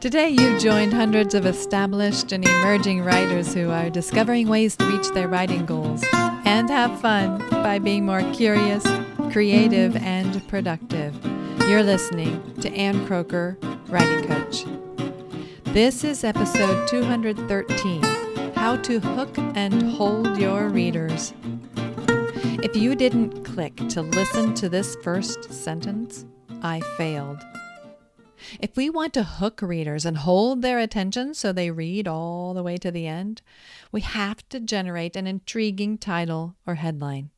Today, you've joined hundreds of established and emerging writers who are discovering ways to reach their writing goals and have fun by being more curious, creative, and productive. You're listening to Ann Kroeker, Writing Coach. This is episode 213 How to Hook and Hold Your Readers. If you didn't click to listen to this first sentence, I failed. If we want to hook readers and hold their attention so they read all the way to the end, we have to generate an intriguing title or headline.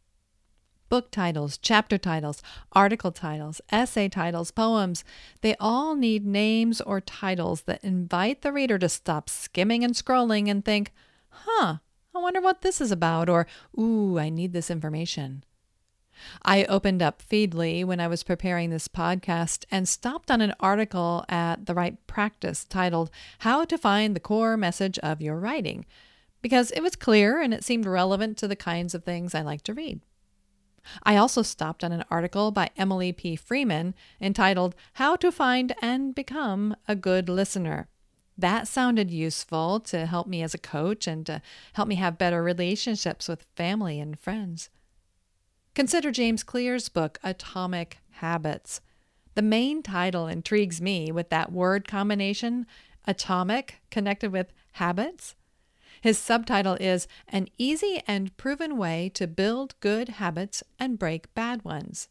Book titles, chapter titles, article titles, essay titles, poems, they all need names or titles that invite the reader to stop skimming and scrolling and think, huh, I wonder what this is about, or, ooh, I need this information. I opened up Feedly when I was preparing this podcast and stopped on an article at The Write Practice titled How to Find the Core Message of Your Writing, because it was clear and it seemed relevant to the kinds of things I like to read. I also stopped on an article by Emily P. Freeman entitled How to Find and Become a Good Listener. That sounded useful to help me as a coach and to help me have better relationships with family and friends. Consider James Clear's book, Atomic Habits. The main title intrigues me with that word combination, atomic, connected with habits. His subtitle is An Easy and Proven Way to Build Good Habits and Break Bad Ones.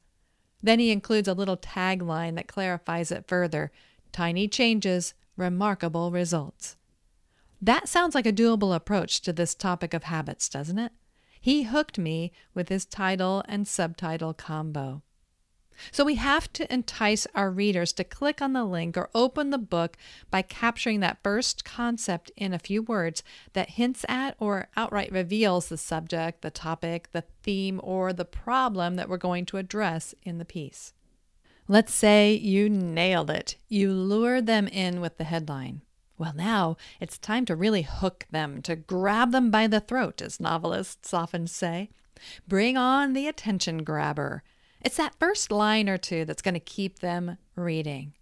Then he includes a little tagline that clarifies it further Tiny changes, remarkable results. That sounds like a doable approach to this topic of habits, doesn't it? He hooked me with his title and subtitle combo. So we have to entice our readers to click on the link or open the book by capturing that first concept in a few words that hints at or outright reveals the subject, the topic, the theme, or the problem that we're going to address in the piece. Let's say you nailed it. You lured them in with the headline. Well, now it's time to really hook them, to grab them by the throat, as novelists often say. Bring on the attention grabber. It's that first line or two that's going to keep them reading.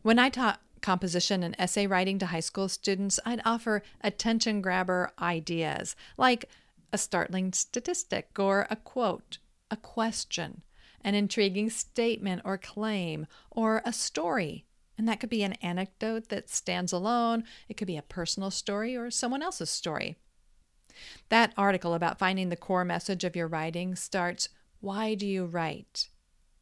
When I taught composition and essay writing to high school students, I'd offer attention grabber ideas like a startling statistic or a quote, a question, an intriguing statement or claim, or a story and that could be an anecdote that stands alone, it could be a personal story or someone else's story. That article about finding the core message of your writing starts Why do you write?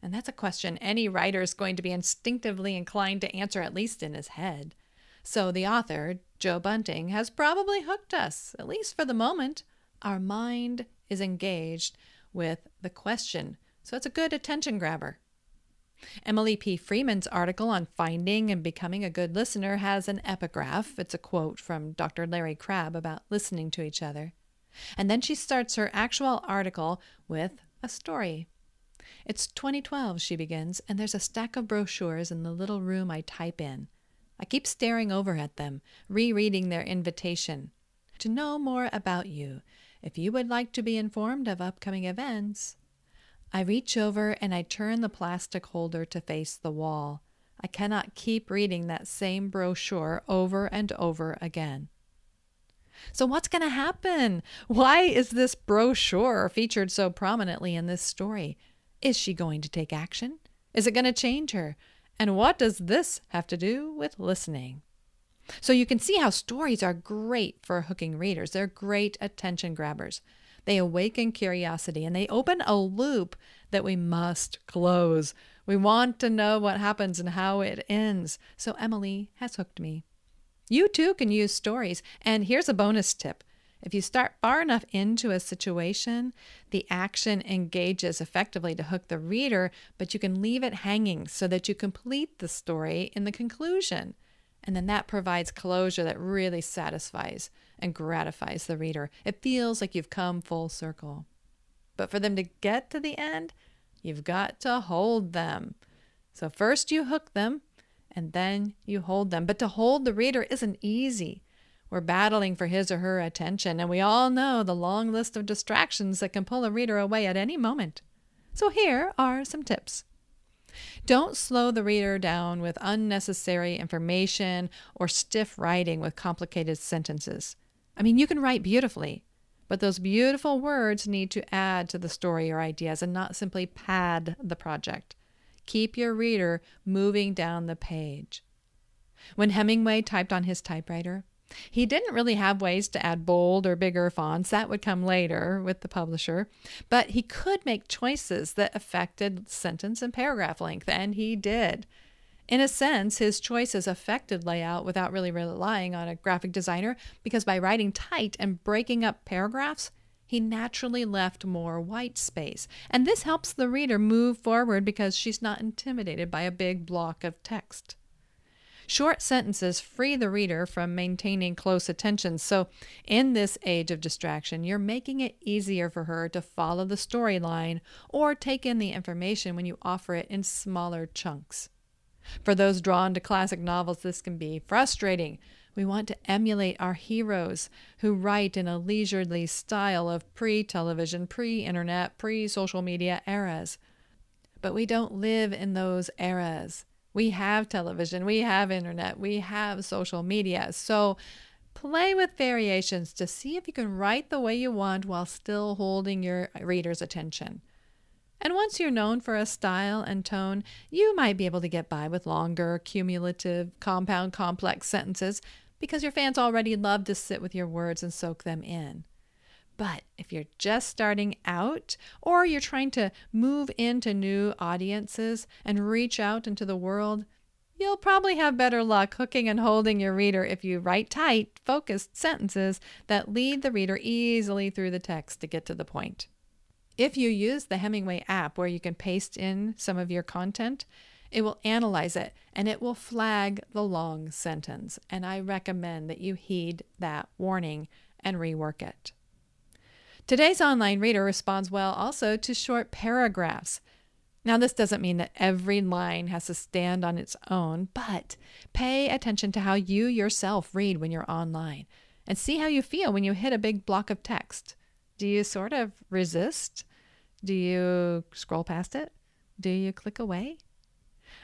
And that's a question any writer is going to be instinctively inclined to answer, at least in his head. So the author, Joe Bunting, has probably hooked us, at least for the moment. Our mind is engaged with the question. So it's a good attention grabber. Emily P. Freeman's article on finding and becoming a good listener has an epigraph. It's a quote from Dr. Larry Crabb about listening to each other. And then she starts her actual article with a story. It's 2012, she begins, and there's a stack of brochures in the little room I type in. I keep staring over at them, rereading their invitation. To know more about you, if you would like to be informed of upcoming events, I reach over and I turn the plastic holder to face the wall. I cannot keep reading that same brochure over and over again. So, what's going to happen? Why is this brochure featured so prominently in this story? Is she going to take action? Is it going to change her? And what does this have to do with listening? So, you can see how stories are great for hooking readers. They're great attention grabbers. They awaken curiosity and they open a loop that we must close. We want to know what happens and how it ends. So Emily has hooked me. You too can use stories. And here's a bonus tip. If you start far enough into a situation, the action engages effectively to hook the reader, but you can leave it hanging so that you complete the story in the conclusion. And then that provides closure that really satisfies and gratifies the reader. It feels like you've come full circle. But for them to get to the end, you've got to hold them. So first you hook them and then you hold them. But to hold the reader isn't easy. We're battling for his or her attention, and we all know the long list of distractions that can pull a reader away at any moment. So here are some tips. Don't slow the reader down with unnecessary information or stiff writing with complicated sentences. I mean, you can write beautifully, but those beautiful words need to add to the story or ideas and not simply pad the project. Keep your reader moving down the page. When Hemingway typed on his typewriter, he didn't really have ways to add bold or bigger fonts. That would come later with the publisher. But he could make choices that affected sentence and paragraph length, and he did. In a sense, his choices affected layout without really relying on a graphic designer because by writing tight and breaking up paragraphs, he naturally left more white space. And this helps the reader move forward because she's not intimidated by a big block of text. Short sentences free the reader from maintaining close attention. So, in this age of distraction, you're making it easier for her to follow the storyline or take in the information when you offer it in smaller chunks. For those drawn to classic novels, this can be frustrating. We want to emulate our heroes who write in a leisurely style of pre television, pre internet, pre social media eras. But we don't live in those eras. We have television, we have internet, we have social media. So play with variations to see if you can write the way you want while still holding your reader's attention. And once you're known for a style and tone, you might be able to get by with longer, cumulative, compound, complex sentences because your fans already love to sit with your words and soak them in. But if you're just starting out or you're trying to move into new audiences and reach out into the world, you'll probably have better luck hooking and holding your reader if you write tight, focused sentences that lead the reader easily through the text to get to the point. If you use the Hemingway app where you can paste in some of your content, it will analyze it and it will flag the long sentence. And I recommend that you heed that warning and rework it. Today's online reader responds well also to short paragraphs. Now, this doesn't mean that every line has to stand on its own, but pay attention to how you yourself read when you're online and see how you feel when you hit a big block of text. Do you sort of resist? Do you scroll past it? Do you click away?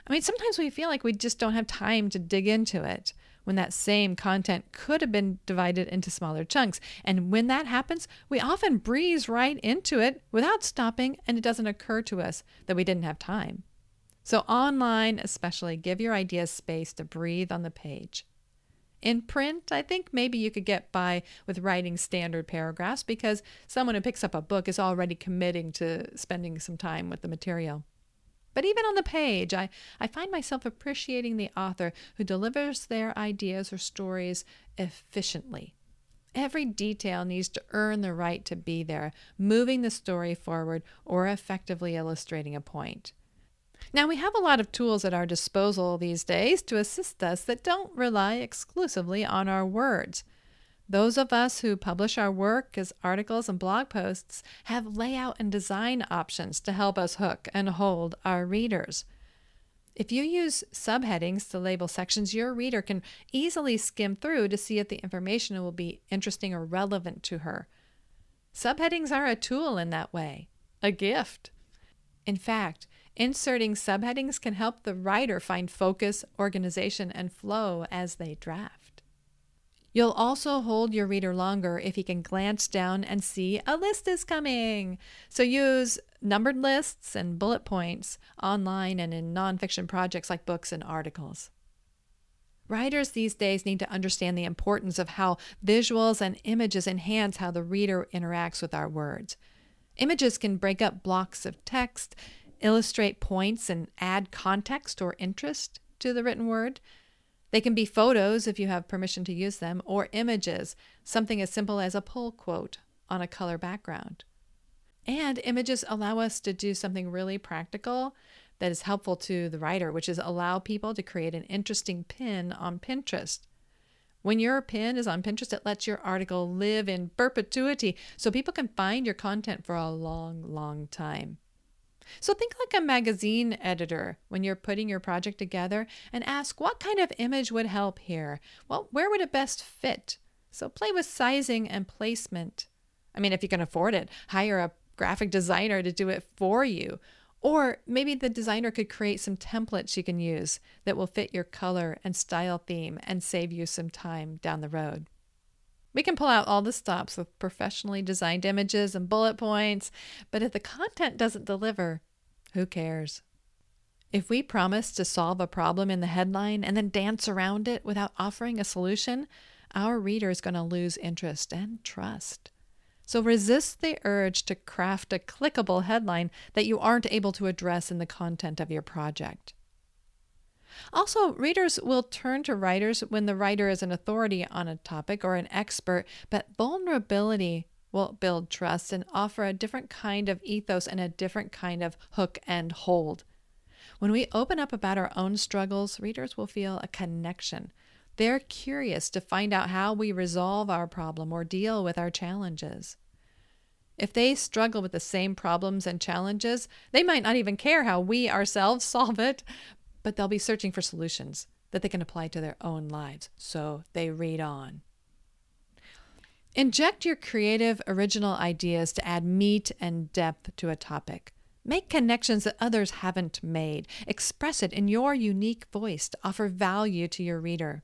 I mean, sometimes we feel like we just don't have time to dig into it when that same content could have been divided into smaller chunks. And when that happens, we often breeze right into it without stopping, and it doesn't occur to us that we didn't have time. So, online, especially, give your ideas space to breathe on the page. In print, I think maybe you could get by with writing standard paragraphs because someone who picks up a book is already committing to spending some time with the material. But even on the page, I, I find myself appreciating the author who delivers their ideas or stories efficiently. Every detail needs to earn the right to be there, moving the story forward or effectively illustrating a point. Now, we have a lot of tools at our disposal these days to assist us that don't rely exclusively on our words. Those of us who publish our work as articles and blog posts have layout and design options to help us hook and hold our readers. If you use subheadings to label sections, your reader can easily skim through to see if the information will be interesting or relevant to her. Subheadings are a tool in that way, a gift. In fact, inserting subheadings can help the writer find focus, organization, and flow as they draft. You'll also hold your reader longer if he can glance down and see a list is coming. So use numbered lists and bullet points online and in nonfiction projects like books and articles. Writers these days need to understand the importance of how visuals and images enhance how the reader interacts with our words. Images can break up blocks of text, illustrate points, and add context or interest to the written word. They can be photos if you have permission to use them, or images, something as simple as a pull quote on a color background. And images allow us to do something really practical that is helpful to the writer, which is allow people to create an interesting pin on Pinterest. When your pin is on Pinterest, it lets your article live in perpetuity so people can find your content for a long, long time. So think like a magazine editor when you're putting your project together and ask what kind of image would help here? Well, where would it best fit? So play with sizing and placement. I mean, if you can afford it, hire a graphic designer to do it for you. Or maybe the designer could create some templates you can use that will fit your color and style theme and save you some time down the road. We can pull out all the stops with professionally designed images and bullet points, but if the content doesn't deliver, who cares? If we promise to solve a problem in the headline and then dance around it without offering a solution, our reader is going to lose interest and trust. So resist the urge to craft a clickable headline that you aren't able to address in the content of your project. Also, readers will turn to writers when the writer is an authority on a topic or an expert, but vulnerability will build trust and offer a different kind of ethos and a different kind of hook and hold. When we open up about our own struggles, readers will feel a connection. They're curious to find out how we resolve our problem or deal with our challenges. If they struggle with the same problems and challenges, they might not even care how we ourselves solve it, but they'll be searching for solutions that they can apply to their own lives. So they read on. Inject your creative, original ideas to add meat and depth to a topic. Make connections that others haven't made. Express it in your unique voice to offer value to your reader.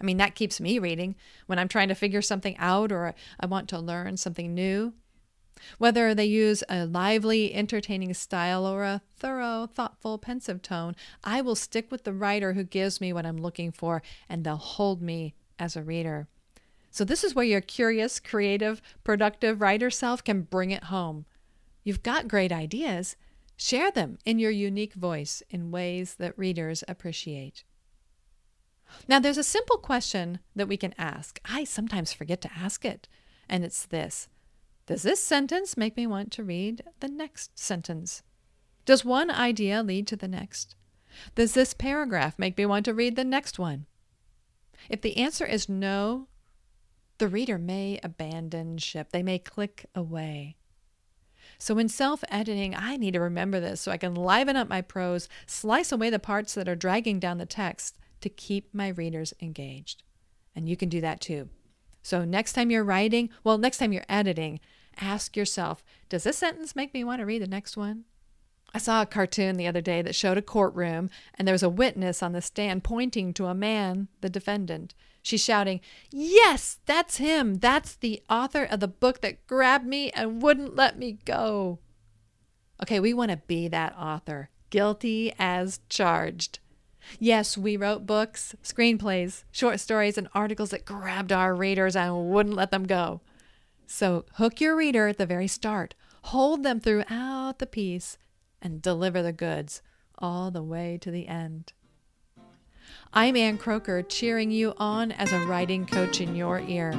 I mean, that keeps me reading when I'm trying to figure something out or I want to learn something new. Whether they use a lively, entertaining style or a thorough, thoughtful, pensive tone, I will stick with the writer who gives me what I'm looking for, and they'll hold me as a reader. So, this is where your curious, creative, productive writer self can bring it home. You've got great ideas. Share them in your unique voice in ways that readers appreciate. Now, there's a simple question that we can ask. I sometimes forget to ask it, and it's this does this sentence make me want to read the next sentence? Does one idea lead to the next? Does this paragraph make me want to read the next one? If the answer is no, the reader may abandon ship. They may click away. So, in self editing, I need to remember this so I can liven up my prose, slice away the parts that are dragging down the text to keep my readers engaged. And you can do that too. So, next time you're writing, well, next time you're editing, ask yourself Does this sentence make me want to read the next one? I saw a cartoon the other day that showed a courtroom, and there was a witness on the stand pointing to a man, the defendant. She's shouting, Yes, that's him. That's the author of the book that grabbed me and wouldn't let me go. Okay, we want to be that author, guilty as charged. Yes, we wrote books, screenplays, short stories, and articles that grabbed our readers and wouldn't let them go. So hook your reader at the very start, hold them throughout the piece, and deliver the goods all the way to the end. I'm Ann Kroeker, cheering you on as a writing coach in your ear,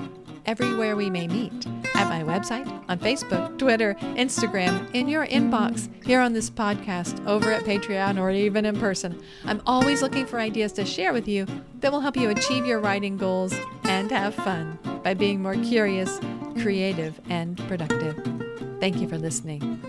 everywhere we may meet at my website, on Facebook, Twitter, Instagram, in your inbox, here on this podcast, over at Patreon, or even in person. I'm always looking for ideas to share with you that will help you achieve your writing goals and have fun by being more curious, creative, and productive. Thank you for listening.